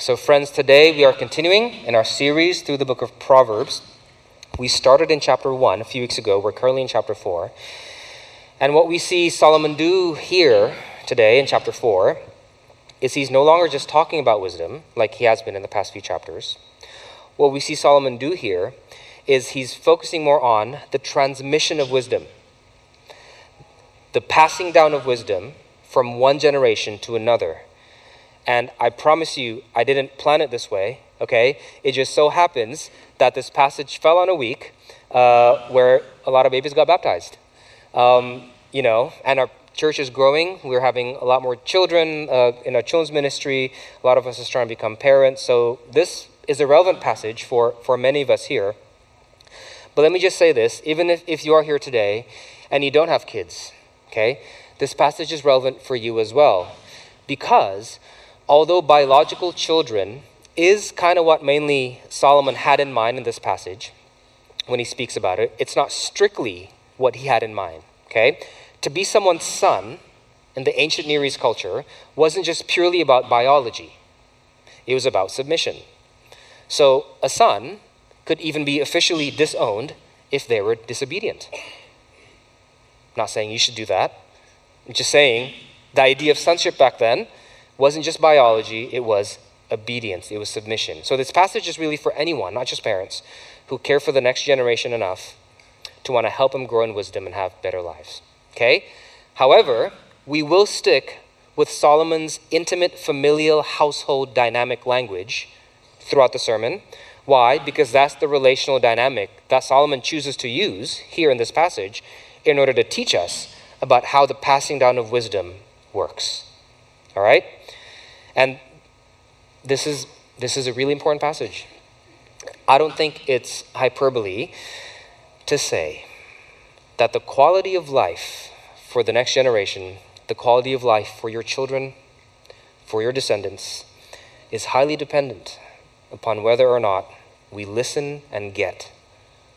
So, friends, today we are continuing in our series through the book of Proverbs. We started in chapter 1 a few weeks ago. We're currently in chapter 4. And what we see Solomon do here today in chapter 4 is he's no longer just talking about wisdom like he has been in the past few chapters. What we see Solomon do here is he's focusing more on the transmission of wisdom, the passing down of wisdom from one generation to another. And I promise you, I didn't plan it this way, okay? It just so happens that this passage fell on a week uh, where a lot of babies got baptized. Um, you know, and our church is growing. We're having a lot more children uh, in our children's ministry. A lot of us are trying to become parents. So this is a relevant passage for, for many of us here. But let me just say this even if, if you are here today and you don't have kids, okay, this passage is relevant for you as well. Because although biological children is kind of what mainly Solomon had in mind in this passage when he speaks about it, it's not strictly what he had in mind, okay? To be someone's son in the ancient Near East culture wasn't just purely about biology, it was about submission. So a son could even be officially disowned if they were disobedient. I'm not saying you should do that. I'm just saying the idea of sonship back then wasn't just biology, it was obedience, it was submission. So this passage is really for anyone, not just parents, who care for the next generation enough to want to help them grow in wisdom and have better lives. Okay? However, we will stick with Solomon's intimate familial household dynamic language throughout the sermon. Why? Because that's the relational dynamic that Solomon chooses to use here in this passage in order to teach us about how the passing down of wisdom works. All right? And this is this is a really important passage. I don't think it's hyperbole to say that the quality of life for the next generation, the quality of life for your children, for your descendants, is highly dependent upon whether or not we listen and get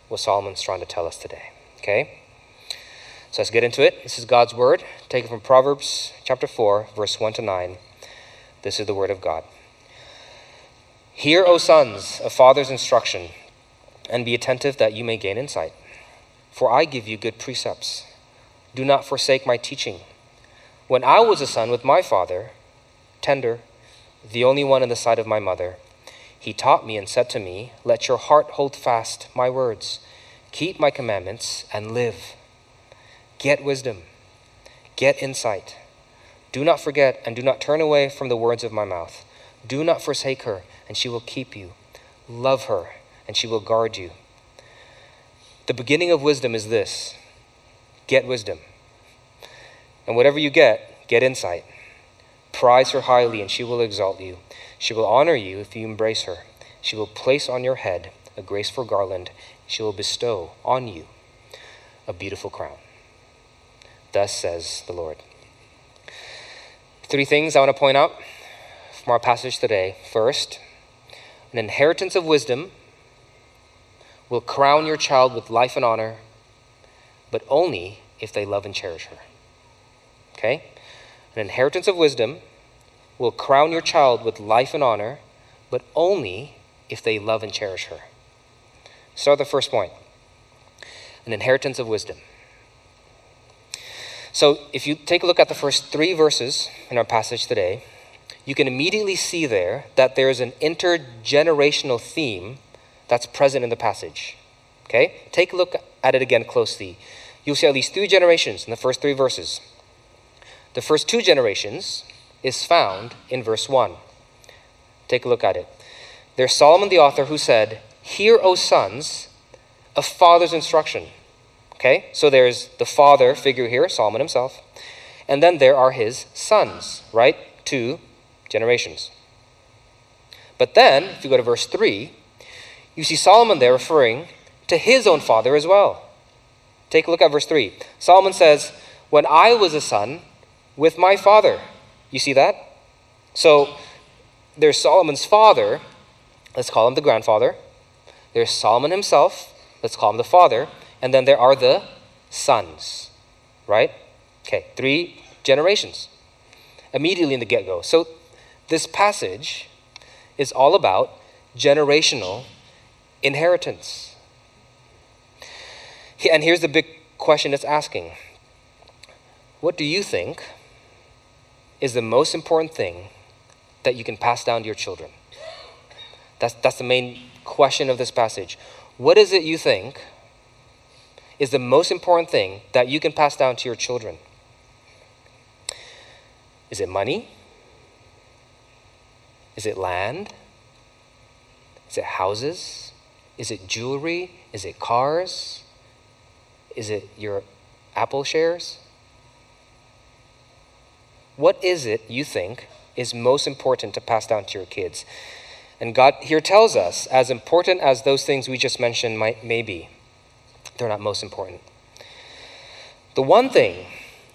what Solomon's trying to tell us today. Okay? So let's get into it. This is God's word, taken from Proverbs chapter 4, verse 1 to 9. This is the word of God. Hear, O sons, a father's instruction, and be attentive that you may gain insight. For I give you good precepts. Do not forsake my teaching. When I was a son with my father, tender, the only one in the sight of my mother, he taught me and said to me, Let your heart hold fast my words, keep my commandments, and live. Get wisdom, get insight do not forget and do not turn away from the words of my mouth. Do not forsake her, and she will keep you. Love her, and she will guard you. The beginning of wisdom is this get wisdom. And whatever you get, get insight. Prize her highly, and she will exalt you. She will honor you if you embrace her. She will place on your head a graceful garland. She will bestow on you a beautiful crown. Thus says the Lord. Three things I want to point out from our passage today. First, an inheritance of wisdom will crown your child with life and honor, but only if they love and cherish her. Okay? An inheritance of wisdom will crown your child with life and honor, but only if they love and cherish her. Start the first point an inheritance of wisdom. So, if you take a look at the first three verses in our passage today, you can immediately see there that there's an intergenerational theme that's present in the passage. Okay? Take a look at it again closely. You'll see at least three generations in the first three verses. The first two generations is found in verse 1. Take a look at it. There's Solomon the author who said, Hear, O sons, a father's instruction Okay? So there's the father figure here, Solomon himself. And then there are his sons, right? Two generations. But then, if you go to verse 3, you see Solomon there referring to his own father as well. Take a look at verse 3. Solomon says, When I was a son with my father. You see that? So there's Solomon's father, let's call him the grandfather. There's Solomon himself, let's call him the father. And then there are the sons, right? Okay, three generations immediately in the get go. So this passage is all about generational inheritance. And here's the big question it's asking What do you think is the most important thing that you can pass down to your children? That's, that's the main question of this passage. What is it you think is the most important thing that you can pass down to your children? Is it money? Is it land? Is it houses? Is it jewelry? Is it cars? Is it your Apple shares? What is it you think is most important to pass down to your kids? And God here tells us, as important as those things we just mentioned might, may be, they're not most important. The one thing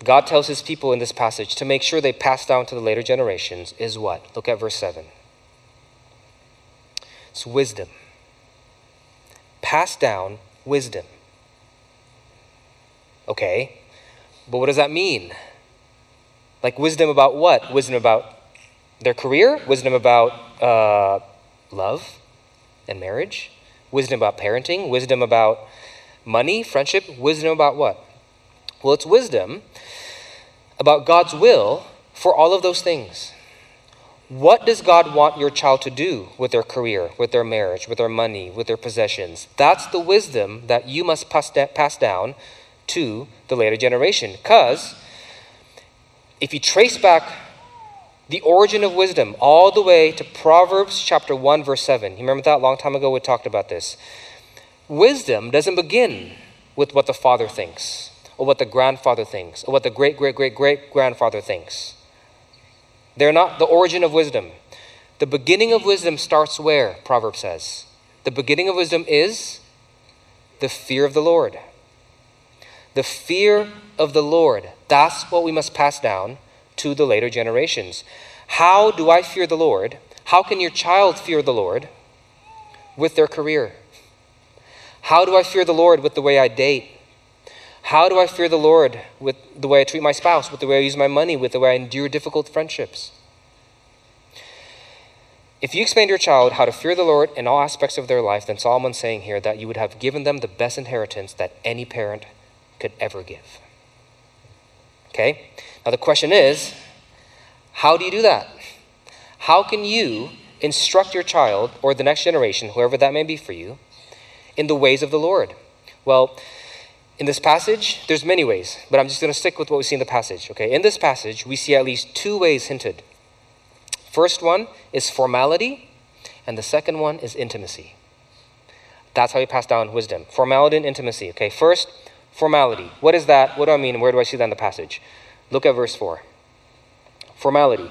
God tells his people in this passage to make sure they pass down to the later generations is what? Look at verse 7. It's wisdom. Pass down wisdom. Okay, but what does that mean? Like wisdom about what? Wisdom about their career? Wisdom about uh, love and marriage? Wisdom about parenting? Wisdom about money, friendship? Wisdom about what? Well, it's wisdom about God's will for all of those things. What does God want your child to do with their career, with their marriage, with their money, with their possessions? That's the wisdom that you must pass, down to the later generation. Because if you trace back the origin of wisdom all the way to Proverbs chapter 1, verse 7, you remember that a long time ago we talked about this. Wisdom doesn't begin with what the father thinks, or what the grandfather thinks, or what the great great great great grandfather thinks. They're not the origin of wisdom. The beginning of wisdom starts where? Proverbs says. The beginning of wisdom is the fear of the Lord. The fear of the Lord. That's what we must pass down to the later generations. How do I fear the Lord? How can your child fear the Lord? With their career. How do I fear the Lord with the way I date? How do I fear the Lord with the way I treat my spouse, with the way I use my money, with the way I endure difficult friendships? If you explain to your child how to fear the Lord in all aspects of their life, then Solomon's saying here that you would have given them the best inheritance that any parent could ever give. Okay? Now the question is how do you do that? How can you instruct your child or the next generation, whoever that may be for you, in the ways of the Lord? Well, in this passage, there's many ways, but I'm just going to stick with what we see in the passage. Okay, in this passage, we see at least two ways hinted. First one is formality, and the second one is intimacy. That's how you pass down wisdom. Formality and intimacy. Okay, first, formality. What is that? What do I mean? Where do I see that in the passage? Look at verse 4. Formality.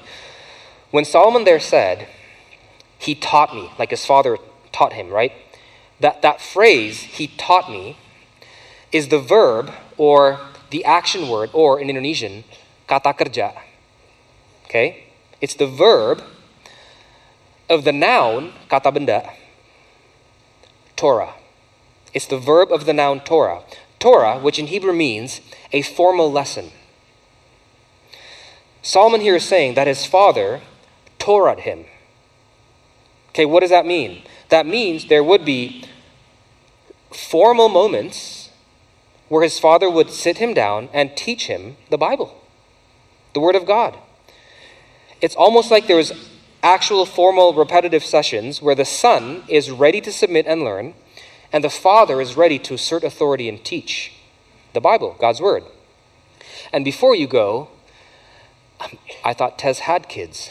When Solomon there said, He taught me, like his father taught him, right? That, that phrase, He taught me, is the verb or the action word, or in Indonesian, kata kerja. Okay? It's the verb of the noun, kata benda, Torah. It's the verb of the noun Torah. Torah, which in Hebrew means a formal lesson. Solomon here is saying that his father Torah him. Okay, what does that mean? That means there would be formal moments where his father would sit him down and teach him the Bible, the Word of God. It's almost like there was actual formal repetitive sessions where the son is ready to submit and learn, and the father is ready to assert authority and teach the Bible, God's Word. And before you go, um, I thought Tez had kids.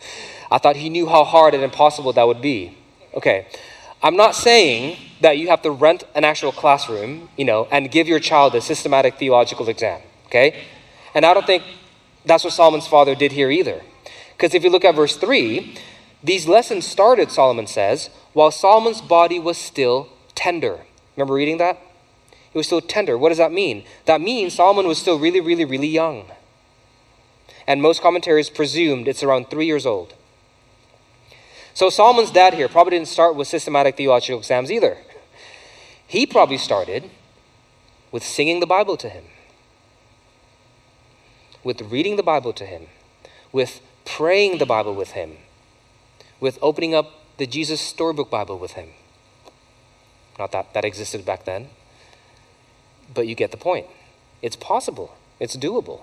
I thought he knew how hard and impossible that would be. Okay, I'm not saying that you have to rent an actual classroom, you know, and give your child a systematic theological exam, okay? And I don't think that's what Solomon's father did here either. Because if you look at verse 3, these lessons started, Solomon says, while Solomon's body was still tender. Remember reading that? It was still tender. What does that mean? That means Solomon was still really, really, really young. And most commentaries presumed it's around three years old. So Solomon's dad here probably didn't start with systematic theological exams either. He probably started with singing the Bible to him, with reading the Bible to him, with praying the Bible with him, with opening up the Jesus Storybook Bible with him. Not that that existed back then, but you get the point. It's possible, it's doable.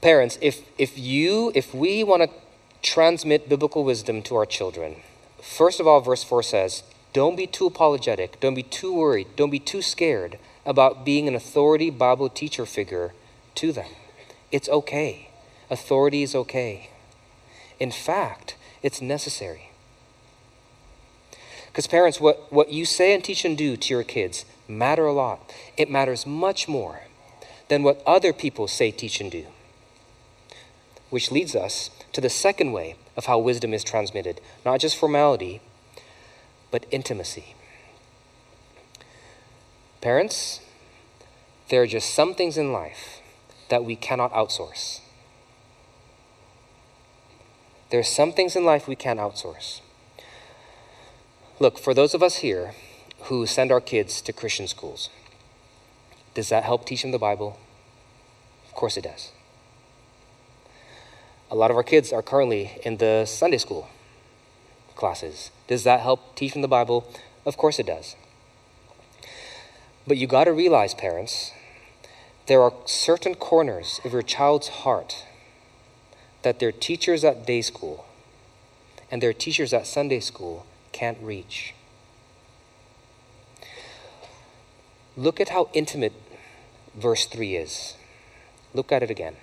Parents, if, if you, if we want to transmit biblical wisdom to our children, first of all, verse 4 says, don't be too apologetic, don't be too worried, don't be too scared about being an authority Bible teacher figure to them. It's okay. Authority is okay. In fact, it's necessary. Because, parents, what, what you say and teach and do to your kids matter a lot. It matters much more than what other people say, teach, and do. Which leads us to the second way of how wisdom is transmitted not just formality, but intimacy. Parents, there are just some things in life that we cannot outsource. There are some things in life we can't outsource. Look, for those of us here who send our kids to Christian schools, does that help teach them the Bible? Of course it does. A lot of our kids are currently in the Sunday school classes. Does that help teach them the Bible? Of course it does. But you got to realize, parents, there are certain corners of your child's heart that their teachers at day school and their teachers at Sunday school can't reach. Look at how intimate verse 3 is. Look at it again.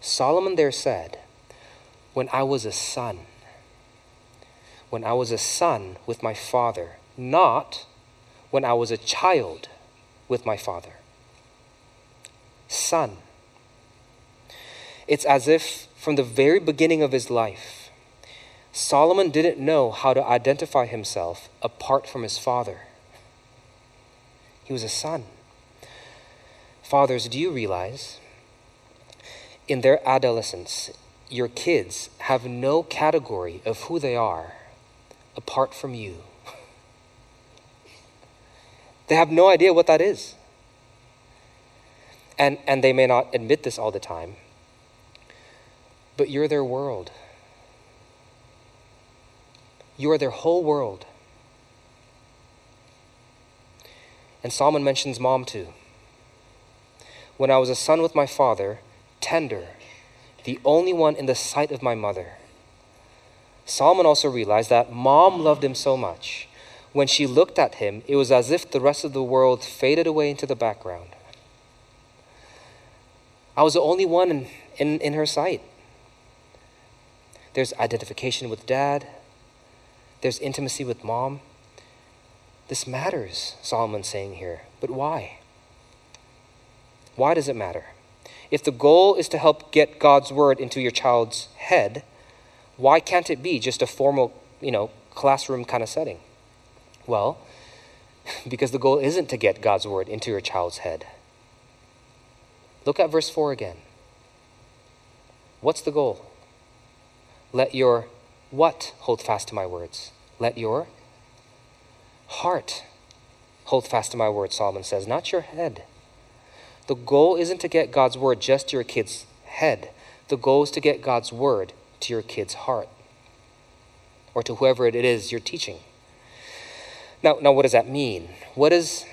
Solomon there said, When I was a son, when I was a son with my father, not when I was a child with my father. Son. It's as if from the very beginning of his life, Solomon didn't know how to identify himself apart from his father. He was a son. Fathers, do you realize in their adolescence, your kids have no category of who they are apart from you? They have no idea what that is. And, and they may not admit this all the time, but you're their world. You are their whole world. And Solomon mentions mom too. When I was a son with my father, tender, the only one in the sight of my mother. Solomon also realized that mom loved him so much when she looked at him, it was as if the rest of the world faded away into the background. I was the only one in, in, in her sight. There's identification with dad, there's intimacy with mom. This matters, Solomon's saying here. But why? Why does it matter? If the goal is to help get God's word into your child's head, why can't it be just a formal, you know, classroom kind of setting? Well, because the goal isn't to get God's word into your child's head. Look at verse 4 again. What's the goal? Let your what hold fast to my words? Let your heart hold fast to my words, Solomon says, not your head. The goal isn't to get God's word just to your kid's head. The goal is to get God's word to your kid's heart or to whoever it is you're teaching. Now, now what does that mean? What is,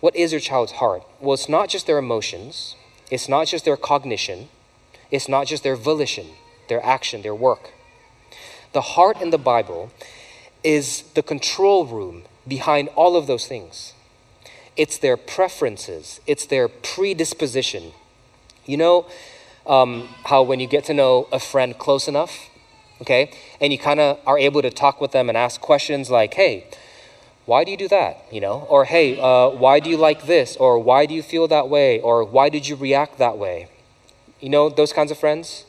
what is your child's heart? Well, it's not just their emotions, it's not just their cognition, it's not just their volition, their action, their work. The heart in the Bible is the control room behind all of those things. It's their preferences, it's their predisposition. You know um, how when you get to know a friend close enough, okay, and you kind of are able to talk with them and ask questions like, hey, why do you do that? You know, or hey, uh, why do you like this? Or why do you feel that way? Or why did you react that way? You know, those kinds of friends?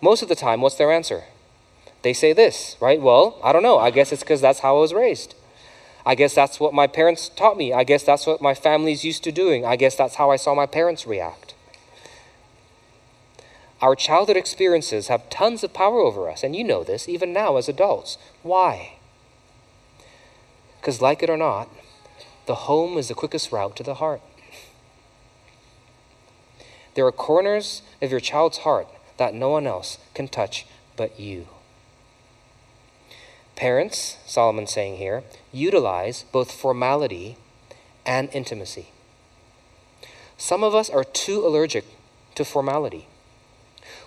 Most of the time, what's their answer? They say this, right? Well, I don't know. I guess it's because that's how I was raised. I guess that's what my parents taught me. I guess that's what my family's used to doing. I guess that's how I saw my parents react. Our childhood experiences have tons of power over us, and you know this even now as adults. Why? Because, like it or not, the home is the quickest route to the heart. There are corners of your child's heart that no one else can touch but you. Parents, Solomon's saying here, utilize both formality and intimacy. Some of us are too allergic to formality.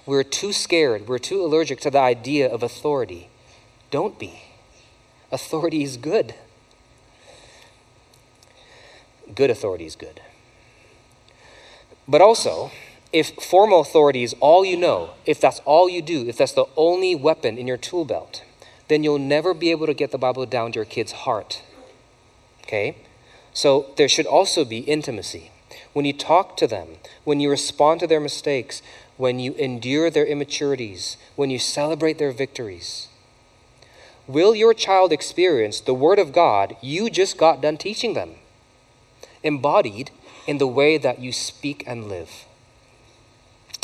We're too scared, we're too allergic to the idea of authority. Don't be. Authority is good. Good authority is good. But also, if formal authority is all you know, if that's all you do, if that's the only weapon in your tool belt, then you'll never be able to get the Bible down to your kid's heart. Okay? So there should also be intimacy. When you talk to them, when you respond to their mistakes, when you endure their immaturities, when you celebrate their victories. Will your child experience the Word of God you just got done teaching them, embodied in the way that you speak and live?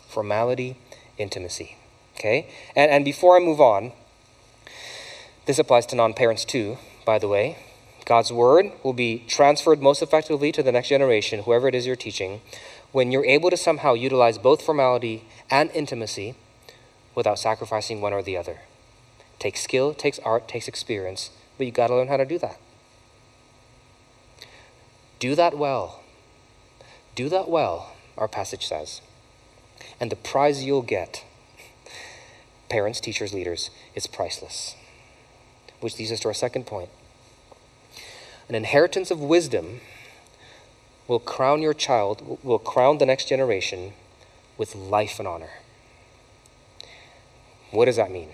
Formality, intimacy. Okay? And, and before I move on, this applies to non parents too, by the way. God's word will be transferred most effectively to the next generation, whoever it is you're teaching, when you're able to somehow utilize both formality and intimacy without sacrificing one or the other. Takes skill, takes art, takes experience, but you got to learn how to do that. Do that well. Do that well, our passage says. And the prize you'll get, parents, teachers, leaders, is priceless. Which leads us to our second point. An inheritance of wisdom will crown your child, will crown the next generation with life and honor. What does that mean?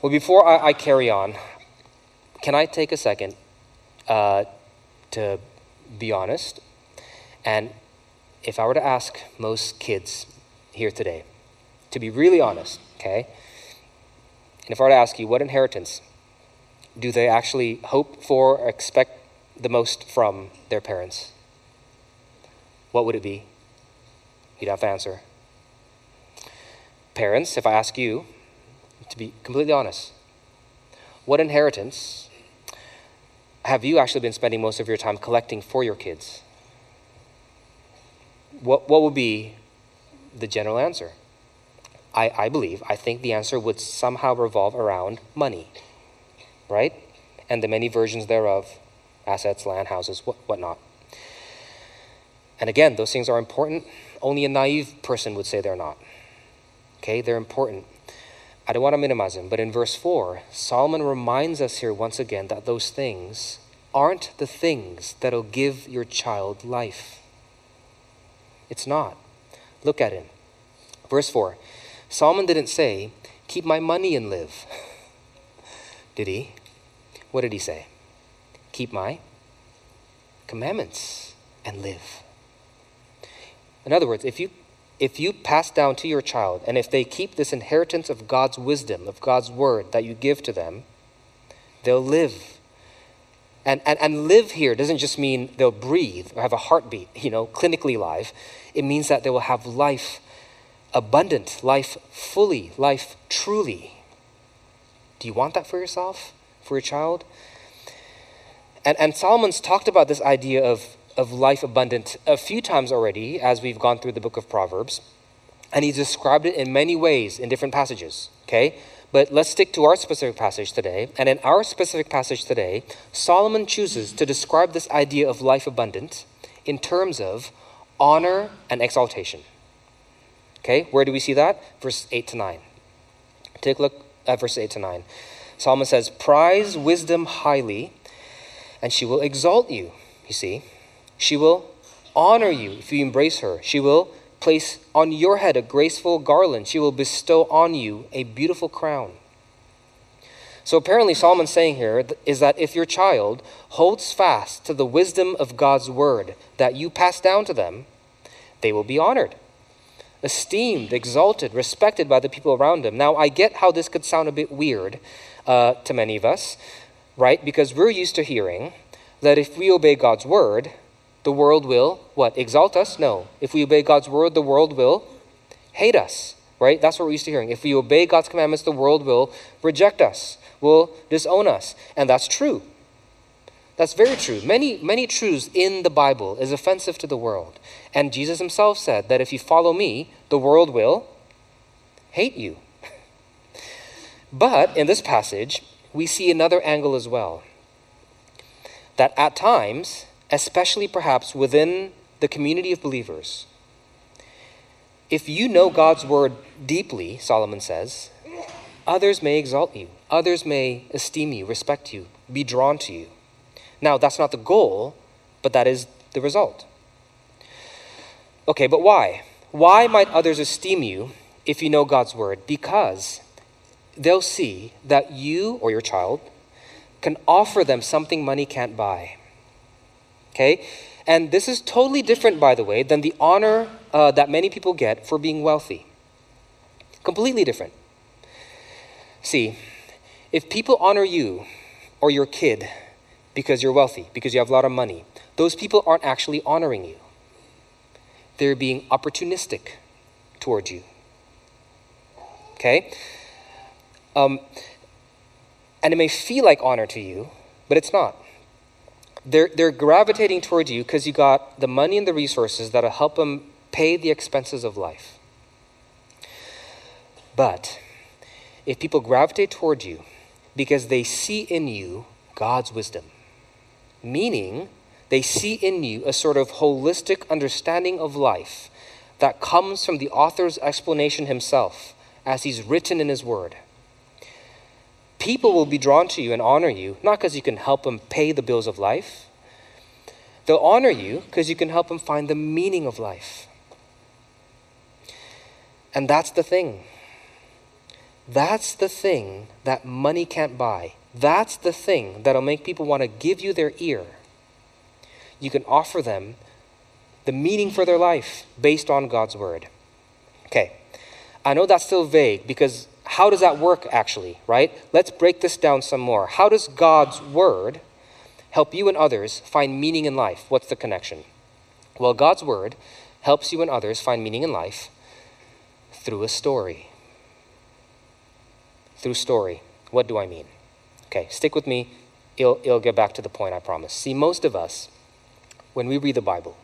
Well, before I, I carry on, can I take a second uh, to be honest? And if I were to ask most kids here today, to be really honest, okay? And if I were to ask you, what inheritance do they actually hope for or expect the most from their parents? What would it be? You'd have to answer. Parents, if I ask you, to be completely honest, what inheritance have you actually been spending most of your time collecting for your kids? What, what would be the general answer? I, I believe, I think the answer would somehow revolve around money right? And the many versions thereof assets, land, houses, what, whatnot. And again, those things are important. Only a naive person would say they're not. Okay, they're important. I don't want to minimize them, but in verse 4, Solomon reminds us here once again that those things aren't the things that'll give your child life. It's not. Look at it. Verse 4 Solomon didn't say, Keep my money and live. Did he? What did he say? Keep my commandments and live. In other words, if you if you pass down to your child and if they keep this inheritance of God's wisdom, of God's word that you give to them, they'll live. And, and, and live here doesn't just mean they'll breathe or have a heartbeat, you know, clinically live. It means that they will have life abundant, life fully, life truly. Do you want that for yourself? for your child. And, and Solomon's talked about this idea of, of life abundant a few times already as we've gone through the book of Proverbs. And he's described it in many ways in different passages, okay? But let's stick to our specific passage today. And in our specific passage today, Solomon chooses to describe this idea of life abundant in terms of honor and exaltation. Okay, where do we see that? Verse 8 to 9. Take a look at verse 8 to 9. Solomon says, Prize wisdom highly, and she will exalt you. You see, she will honor you if you embrace her. She will place on your head a graceful garland. She will bestow on you a beautiful crown. So apparently, Solomon's saying here is that if your child holds fast to the wisdom of God's word that you pass down to them, they will be honored, esteemed, exalted, respected by the people around them. Now, I get how this could sound a bit weird uh, to many of us, right? Because we're used to hearing that if we obey God's word, the world will what? Exalt us? No. If we obey God's word, the world will hate us, right? That's what we're used to hearing. If we obey God's commandments, the world will reject us, will disown us. And that's true. That's very true. Many, many truths in the Bible is offensive to the world. And Jesus himself said that if you follow me, the world will hate you. But in this passage, we see another angle as well. That at times, especially perhaps within the community of believers, if you know God's word deeply, Solomon says, others may exalt you, others may esteem you, respect you, be drawn to you. Now, that's not the goal, but that is the result. Okay, but why? Why might others esteem you if you know God's word? Because they'll see that you or your child can offer them something money can't buy. Okay? And this is totally different, by the way, than the honor uh, that many people get for being wealthy. Completely different. See, if people honor you or your kid because you're wealthy, because you have a lot of money, those people aren't actually honoring you. They're being opportunistic towards you. Okay? Um, and it may feel like honor to you, but it's not. They're, they're gravitating towards you because you got the money and the resources that'll help them pay the expenses of life. But if people gravitate towards you because they see in you God's wisdom, meaning they see in you a sort of holistic understanding of life that comes from the author's explanation himself as he's written in his word people will be drawn to you and honor you, not because you can help them pay the bills of life. They'll honor you because you can help them find the meaning of life. And that's the thing. That's the thing that money can't buy. That's the thing that'll make people want to give you their ear. You can offer them the meaning for their life based on God's word. Okay, I know that's still vague because how does that work actually, right? Let's break this down some more. How does God's word help you and others find meaning in life? What's the connection? Well, God's word helps you and others find meaning in life through a story. Through story. What do I mean? Okay, stick with me. It'll, it'll get back to the point, I promise. See, most of us, when we read the Bible,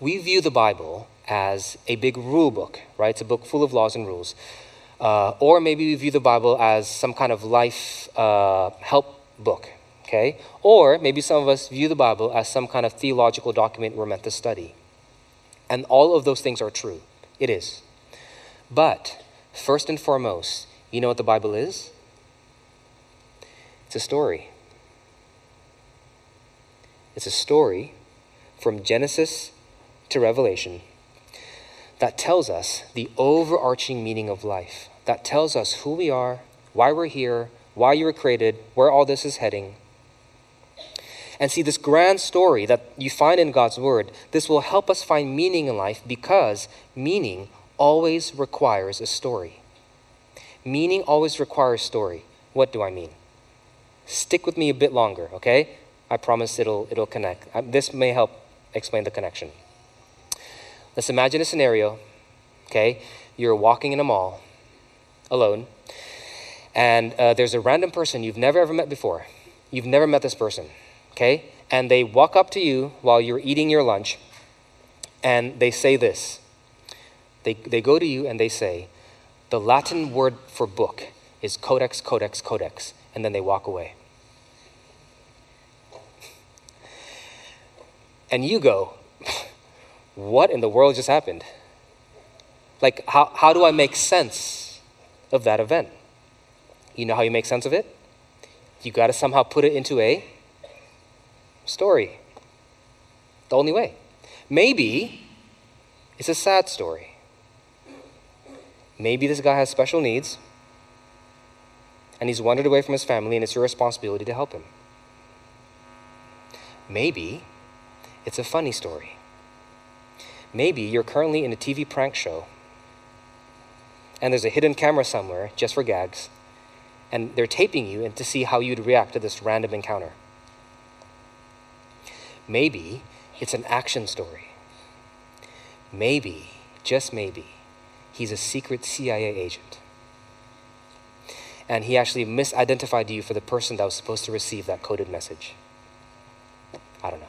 we view the Bible as a big rule book, right? It's a book full of laws and rules. Uh, or maybe we view the Bible as some kind of life uh, help book, okay? Or maybe some of us view the Bible as some kind of theological document we're meant to study. And all of those things are true. It is. But first and foremost, you know what the Bible is? It's a story. It's a story from Genesis to Revelation that tells us the overarching meaning of life, that tells us who we are, why we're here, why you were created, where all this is heading. And see, this grand story that you find in God's Word, this will help us find meaning in life because meaning always requires a story. Meaning always requires story. What do I mean? Stick with me a bit longer, okay? I promise it'll, it'll connect. Uh, this may help explain the connection. Let's imagine a scenario, okay? You're walking in a mall alone, and uh, there's a random person you've never ever met before. You've never met this person, okay? And they walk up to you while you're eating your lunch, and they say this. They, they go to you and they say, the Latin word for book is codex, codex, codex, and then they walk away. And you go, what in the world just happened? Like, how, how do I make sense of that event? You know how you make sense of it? You got to somehow put it into a story. The only way. Maybe it's a sad story. Maybe this guy has special needs and he's wandered away from his family, and it's your responsibility to help him. Maybe it's a funny story. Maybe you're currently in a TV prank show and there's a hidden camera somewhere just for gags, and they're taping you and to see how you'd react to this random encounter. Maybe it's an action story. Maybe, just maybe, he's a secret CIA agent. And he actually misidentified you for the person that was supposed to receive that coded message. I don't know.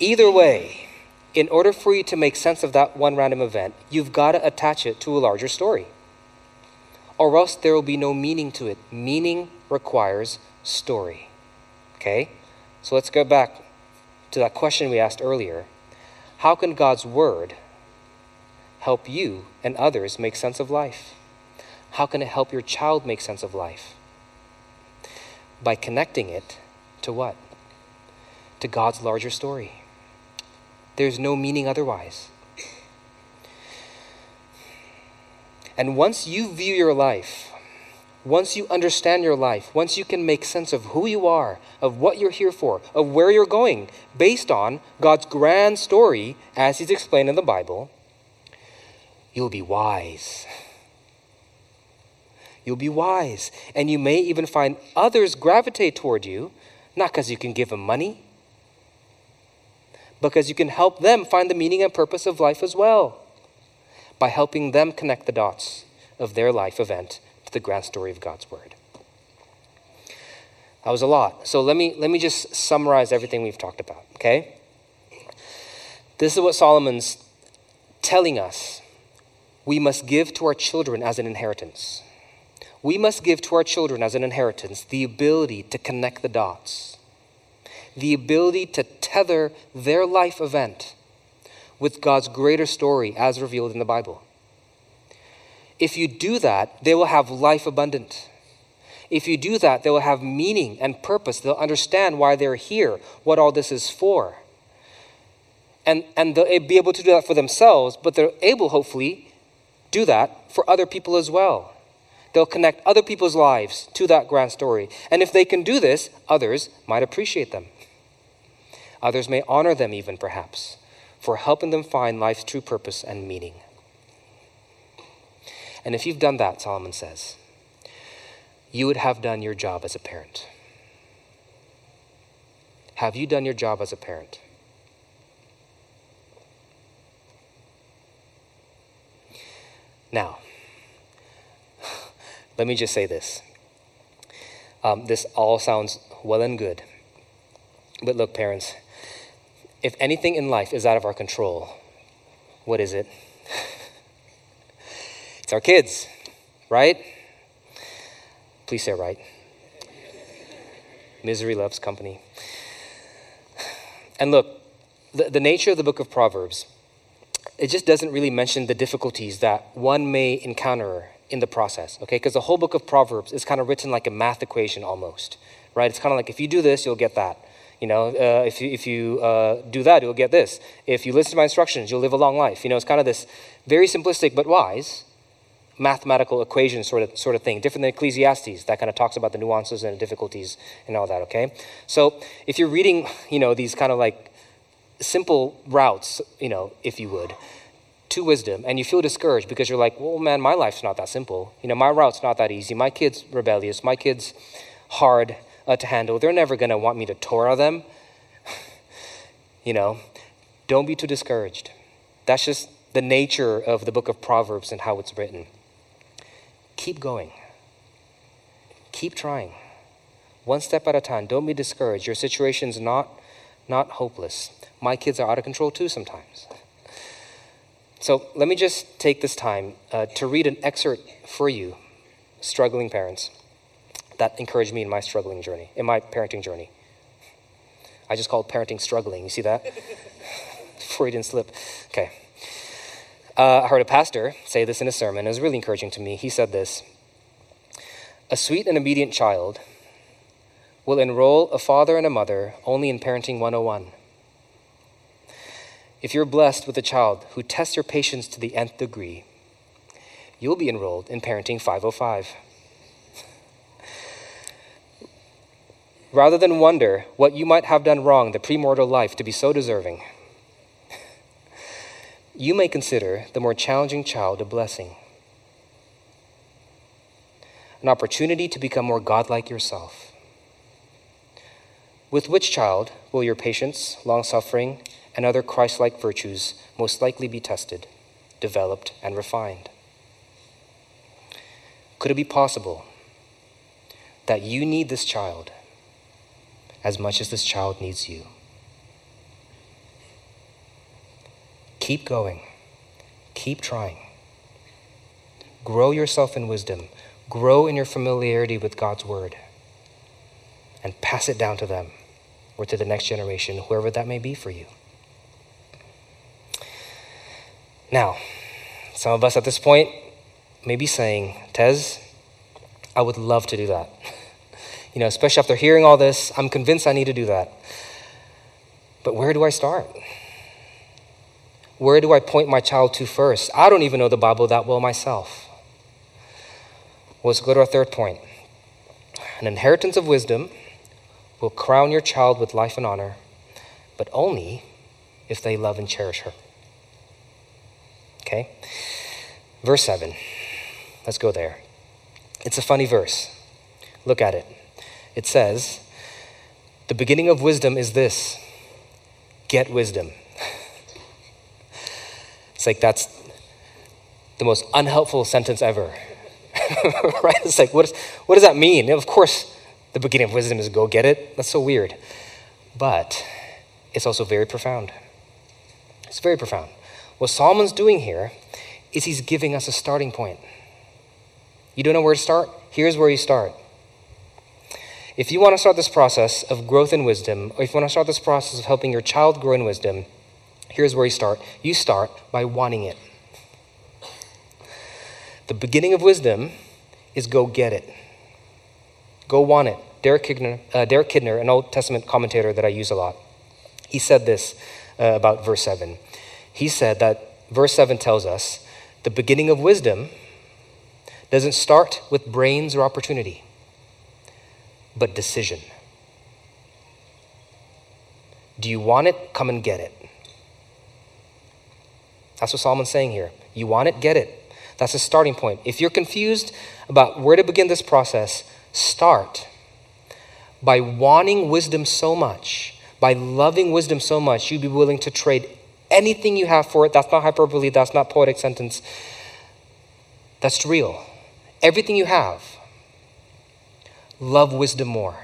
Either way, in order for you to make sense of that one random event, you've got to attach it to a larger story. or else there will be no meaning to it. Meaning requires story. Okay? So let's go back to that question we asked earlier. How can God's Word help you and others make sense of life? How can it help your child make sense of life? By connecting it to what? To God's larger story. There's no meaning otherwise. And once you view your life, once you understand your life, once you can make sense of who you are, of what you're here for, of where you're going, based on God's grand story as He's explained in the Bible, you'll be wise. You'll be wise. And you may even find others gravitate toward you, not because you can give them money, because you can help them find the meaning and purpose of life as well by helping them connect the dots of their life event to the grand story of God's Word. That was a lot. So let me, let me just summarize everything we've talked about, okay? This is what Solomon's telling us we must give to our children as an inheritance. We must give to our children as an inheritance the ability to connect the dots, the ability to tether their life event with God's greater story as revealed in the Bible. If you do that, they will have life abundant. If you do that, they will have meaning and purpose. They'll understand why they're here, what all this is for. And, and they'll be able to do that for themselves, but they're able, hopefully, do that for other people as well. They'll connect other people's lives to that grand story. And if they can do this, others might appreciate them. Others may honor them, even perhaps for helping them find life's true purpose and meaning. And if you've done that, Solomon says, you would have done your job as a parent. Have you done your job as a parent? Now, let me just say this. Um, this all sounds well and good. But look, parents, if anything in life is out of our control, what is it? it's our kids, right? Please say right. Misery loves company. And look, the, the nature of the book of Proverbs, it just doesn't really mention the difficulties that one may encounter in the process, okay? Because the whole book of Proverbs is kind of written like a math equation almost, right? It's kind of like if you do this, you'll get that. You know, uh, if you, if you uh, do that, you'll get this. If you listen to my instructions, you'll live a long life. You know, it's kind of this very simplistic but wise mathematical equation sort of sort of thing, different than Ecclesiastes that kind of talks about the nuances and difficulties and all that. Okay, so if you're reading, you know, these kind of like simple routes, you know, if you would, to wisdom, and you feel discouraged because you're like, well, man, my life's not that simple. You know, my route's not that easy. My kid's rebellious. My kid's hard uh, to handle. They're never going to want me to Torah them. you know, don't be too discouraged. That's just the nature of the book of Proverbs and how it's written. Keep going. Keep trying. One step at a time. Don't be discouraged. Your situation's not not hopeless. My kids are out of control too sometimes. So let me just take this time uh, to read an excerpt for you, struggling parents that encouraged me in my struggling journey, in my parenting journey. I just called parenting struggling. You see that? Freudian slip. Okay. Uh, I heard a pastor say this in a sermon. It was really encouraging to me. He said this A sweet and obedient child will enroll a father and a mother only in Parenting 101. If you're blessed with a child who tests your patience to the nth degree, you'll be enrolled in Parenting 505. rather than wonder what you might have done wrong in the premortal life to be so deserving. you may consider the more challenging child a blessing, an opportunity to become more godlike yourself. With which child will your patience, long suffering, and other Christ like virtues most likely be tested, developed, and refined? Could it be possible that you need this child? as much as this child needs you. Keep going. Keep trying. Grow yourself in wisdom Grow in your familiarity with God's word and pass it down to them or to the next generation, whoever that may be for you. Now, some of us at this point may be saying, Tez, I would love to do that. You know, especially after hearing all this, I'm convinced I need to do that. But where do I start? Where do I point my child to first? I don't even know the Bible that well myself. Well, let's go to our third point. An inheritance of wisdom will crown your child with life and honor, but only if they love and cherish her. Okay? Verse 7. Let's go there. It's a funny verse. Look at it. It says, The beginning of wisdom is this get wisdom. it's like that's the most unhelpful sentence ever. right? It's like, what, is, what does that mean? Of course, the beginning of wisdom is go get it. That's so weird. But it's also very profound. It's very profound. What Solomon's doing here is he's giving us a starting point. You don't know where to start? Here's where you start. If you want to start this process of growth in wisdom, or if you want to start this process of helping your child grow in wisdom, here's where you start. You start by wanting it. The beginning of wisdom is go get it. Go want it. Derek Kidner, uh, Derek Kidner, an Old Testament commentator that I use a lot, he said this uh, about verse 7. He said that verse 7 tells us the beginning of wisdom doesn't start with brains or opportunity, but decision. Do you want it? Come and get it. That's what Solomon's saying here. You want it? Get it. That's a starting point. If you're confused about where to begin this process, start by wanting wisdom so much, by loving wisdom so much, you'd be willing to trade anything you have for it. That's not hyperbole, that's not poetic sentence. That's real everything you have, love wisdom more.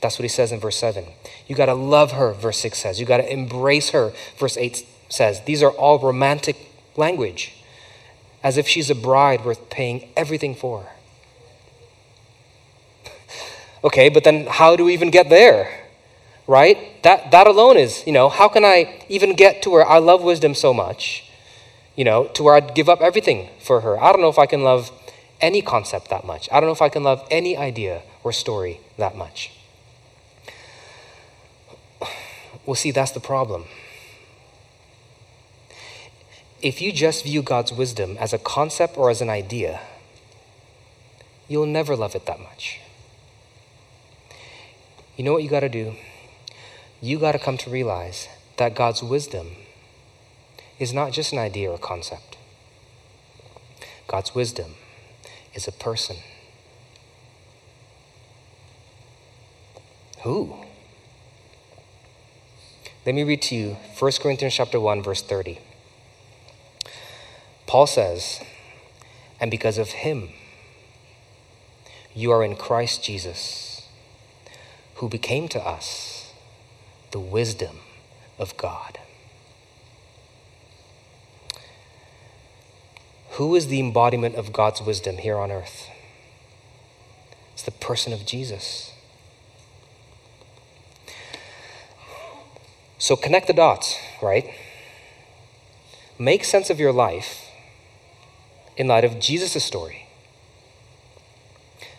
That's what he says in verse 7. You got to love her, verse 6 says. You got to embrace her, verse 8 says. These are all romantic language, as if she's a bride worth paying everything for. okay, but then how do we even get there? Right? That, that alone is, you know, how can I even get to where I love wisdom so much, you know, to where I'd give up everything for her? I don't know if I can love any concept that much. I don't know if I can love any idea or story that much. Well, see, that's the problem. If you just view God's wisdom as a concept or as an idea, you'll never love it that much. You know what you got to do? You got to come to realize that God's wisdom is not just an idea or concept. God's wisdom is a person. Who? Let me read to you 1 Corinthians chapter 1 verse 30. Paul says, "And because of him you are in Christ Jesus, who became to us the wisdom of God." Who is the embodiment of God's wisdom here on earth? It's the person of Jesus. So connect the dots, right? Make sense of your life in light of Jesus' story.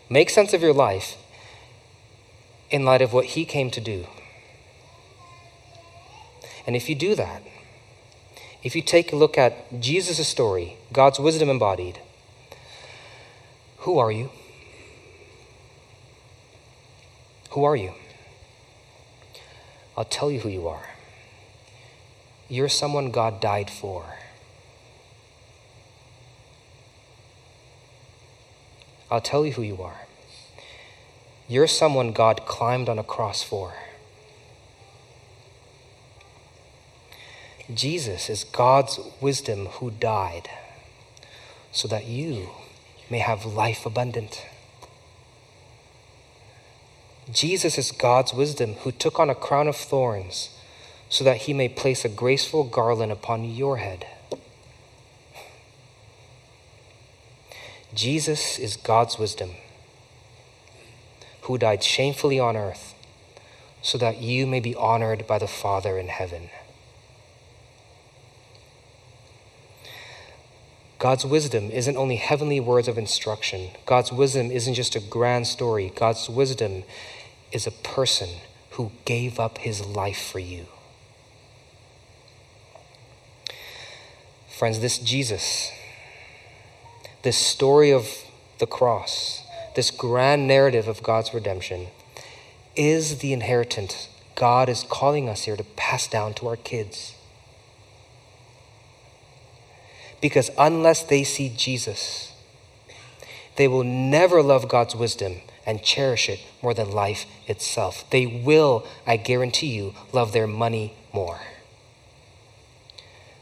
Make sense of your life in light of what he came to do. And if you do that, if you take a look at Jesus' story, God's wisdom embodied, who are you? Who are you? I'll tell you who you are. You're someone God died for. I'll tell you who you are. You're someone God climbed on a cross for. Jesus is God's wisdom who died so that you may have life abundant. Jesus is God's wisdom who took on a crown of thorns so that he may place a graceful garland upon your head. Jesus is God's wisdom, who died shamefully on earth so that you may be honored by the Father in heaven. God's wisdom isn't only heavenly words of instruction. God's wisdom isn't just a grand story. God's wisdom is a person who gave up his life for you. Friends, this Jesus, this story of the cross, this grand narrative of God's redemption, is the inheritance God is calling us here to pass down to our kids. Because unless they see Jesus, they will never love God's wisdom and cherish it more than life itself. They will, I guarantee you, love their money more.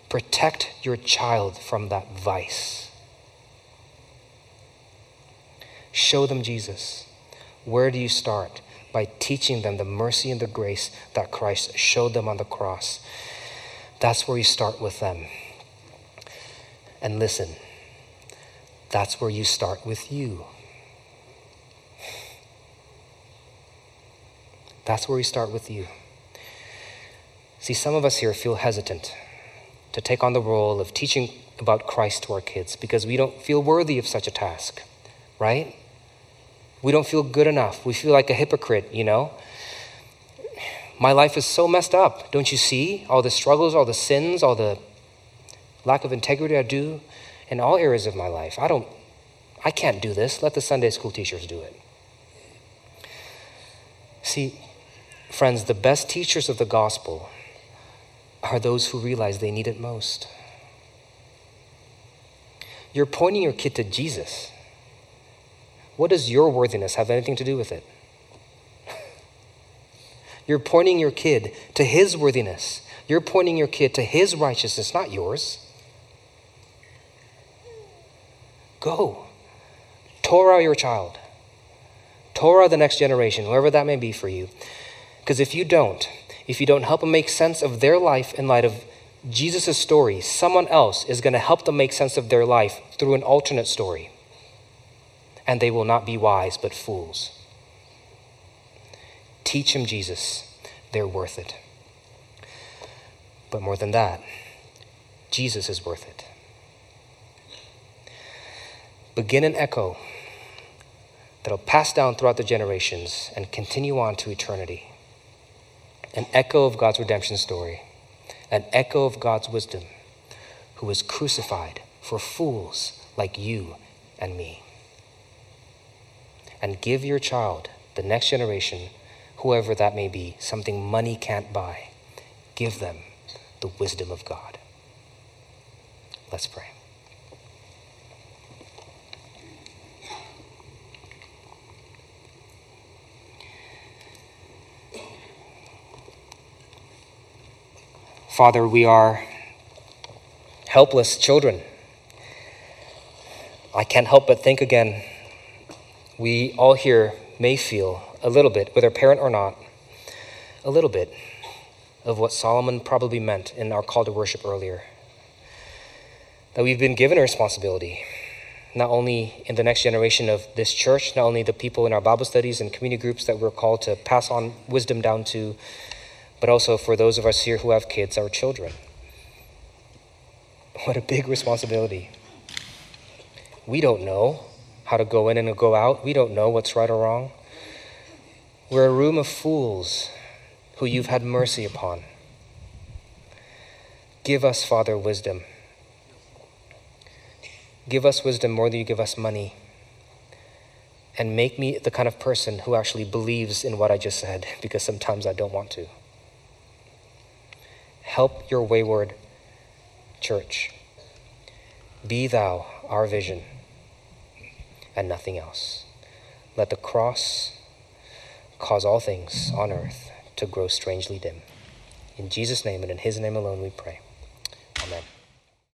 Protect your child from that vice. Show them Jesus. Where do you start? By teaching them the mercy and the grace that Christ showed them on the cross. That's where you start with them. And listen, that's where you start with you. That's where we start with you. See, some of us here feel hesitant to take on the role of teaching about Christ to our kids because we don't feel worthy of such a task, right? We don't feel good enough. We feel like a hypocrite, you know? My life is so messed up. Don't you see? All the struggles, all the sins, all the lack of integrity I do in all areas of my life. I don't, I can't do this. Let the Sunday school teachers do it. See, friends, the best teachers of the gospel are those who realize they need it most. You're pointing your kid to Jesus. What does your worthiness have anything to do with it? You're pointing your kid to his worthiness. You're pointing your kid to his righteousness, not yours. Go. Torah your child. Torah the next generation, whoever that may be for you. Because if you don't, if you don't help them make sense of their life in light of Jesus' story, someone else is going to help them make sense of their life through an alternate story. And they will not be wise, but fools. Teach them Jesus. They're worth it. But more than that, Jesus is worth it begin an echo that'll pass down throughout the generations and continue on to eternity. An echo of God's redemption story, an echo of God's wisdom, who was crucified for fools like you and me. And give your child, the next generation, whoever that may be, something money can't buy. Give them the wisdom of God. Let's pray. Father, we are helpless children. I can't help but think again. We all here may feel a little bit, whether parent or not, a little bit of what Solomon probably meant in our call to worship earlier. That we've been given a responsibility, not only in the next generation of this church, not only the people in our Bible studies and community groups that we're called to pass on wisdom down to, but also for those of us here who have kids, our children. What a big responsibility. We don't know how to go in and go out. We don't know what's right or wrong. We're a room of fools who you've had mercy upon. Give us, Father, wisdom. Give us wisdom more than you give us money. And make me the kind of person who actually believes in what I just said, because sometimes I don't want to. Help your wayward church. Be thou our vision and nothing else. Let the cross cause all things on earth to grow strangely dim. In Jesus' name and in his name alone we pray. Amen.